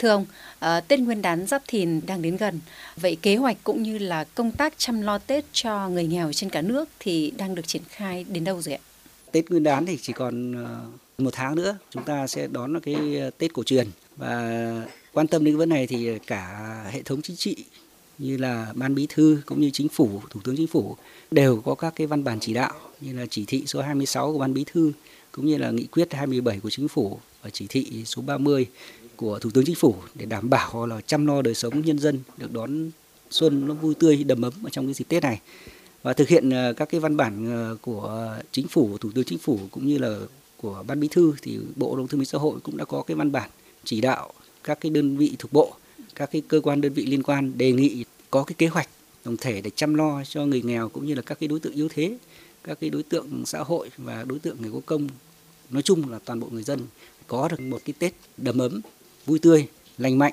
Thưa ông, à, Tết Nguyên đán Giáp Thìn đang đến gần. Vậy kế hoạch cũng như là công tác chăm lo Tết cho người nghèo trên cả nước thì đang được triển khai đến đâu rồi ạ? Tết Nguyên đán thì chỉ còn ờ, một tháng nữa chúng ta sẽ đón cái ờ, Tết cổ truyền và quan tâm đến cái vấn này thì cả hệ thống chính trị như là ban bí thư cũng như chính phủ, thủ tướng chính phủ đều có các cái văn bản chỉ đạo như là chỉ thị số 26 của ban bí thư cũng như là nghị quyết 27 của chính phủ và chỉ thị số 30 của Thủ tướng Chính phủ để đảm bảo là chăm lo đời sống nhân dân được đón xuân nó vui tươi đầm ấm ở trong cái dịp Tết này. Và thực hiện ờ, các cái văn bản ờ, của chính phủ, thủ tướng chính phủ cũng như là của ban bí thư thì Bộ Lao Thương minh Xã hội cũng đã có cái văn bản chỉ đạo các cái đơn vị thuộc bộ, các cái cơ quan đơn vị liên quan đề nghị có cái kế hoạch tổng thể để chăm lo cho người nghèo cũng như là các cái đối tượng yếu thế, các cái đối tượng xã hội và đối tượng người có công. Nói chung là toàn bộ người dân có được một cái Tết đầm ấm vui tươi, lành mạnh.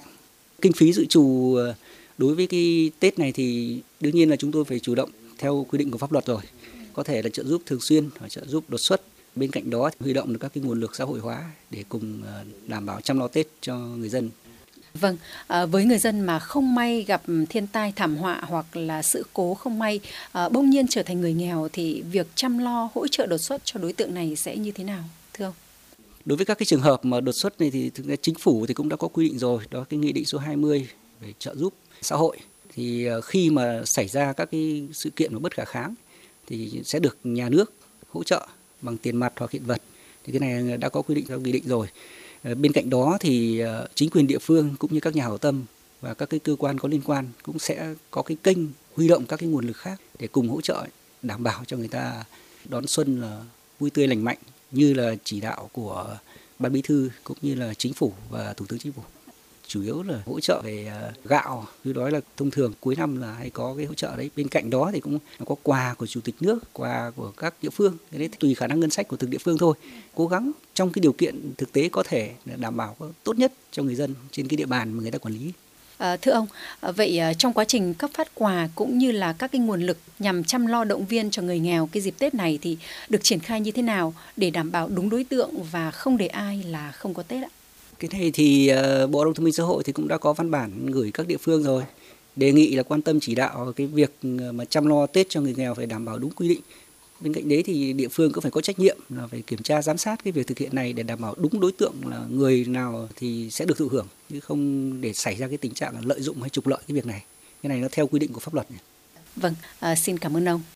Kinh phí dự trù ờ, đối với cái Tết này thì đương nhiên là chúng tôi phải chủ động theo quy định của pháp luật rồi. Có thể là trợ giúp thường xuyên hoặc trợ giúp đột xuất. Bên cạnh đó huy động được các cái nguồn lực xã hội hóa để cùng ờ, đảm bảo chăm lo Tết cho người dân. Vâng, à, với người dân mà không may gặp thiên tai thảm họa hoặc là sự cố không may à, bỗng nhiên trở thành người nghèo thì việc chăm lo hỗ trợ đột xuất cho đối tượng này sẽ như thế nào thưa ông? Đối với các cái trường hợp mà đột xuất này thì thực ra chính phủ thì cũng đã có quy định rồi, đó cái nghị định số 20 về trợ giúp xã hội. Thì ờ, khi mà xảy ra các cái sự kiện mà bất khả kháng thì sẽ được nhà nước hỗ trợ bằng tiền mặt hoặc hiện vật. Thì cái này đã có quy định trong nghị định rồi. Ờ, bên cạnh đó thì ờ, chính quyền địa phương cũng như các nhà hảo tâm và các cái cơ quan có liên quan cũng sẽ có cái kênh huy động các cái nguồn lực khác để cùng hỗ trợ đảm bảo cho người ta đón xuân là vui tươi lành mạnh như là chỉ đạo của ban bí thư cũng như là chính phủ và thủ tướng chính phủ. Chủ yếu là hỗ trợ về à, gạo như đó là thông thường cuối năm là hay có cái hỗ trợ đấy. Bên cạnh đó thì cũng có quà của chủ tịch nước, quà của các địa phương. Cái đấy tùy khả năng ngân sách của từng địa phương thôi. Cố gắng trong cái điều kiện thực tế có thể đảm bảo tốt nhất cho người dân trên cái địa bàn mà người ta quản lý. À, thưa ông, ờ, vậy ờ, trong quá trình cấp phát quà cũng như là các cái nguồn lực nhằm chăm lo động viên cho người nghèo cái dịp Tết này thì được triển khai như thế nào để đảm bảo đúng đối tượng và không để ai là không có Tết ạ? Cái này thì uh, Bộ Lao động Thương Xã hội thì cũng đã có văn bản gửi các địa phương rồi đề nghị là quan tâm chỉ đạo cái việc mà chăm lo Tết cho người nghèo phải đảm bảo đúng quy định bên cạnh đấy thì địa phương cũng phải có trách nhiệm là phải kiểm tra giám sát cái việc thực hiện này để đảm bảo đúng đối tượng là người nào thì sẽ được thụ hưởng chứ không để xảy ra cái tình trạng là lợi dụng hay trục lợi cái việc này cái này nó theo quy định của pháp luật. Vâng, à, xin cảm ơn ông.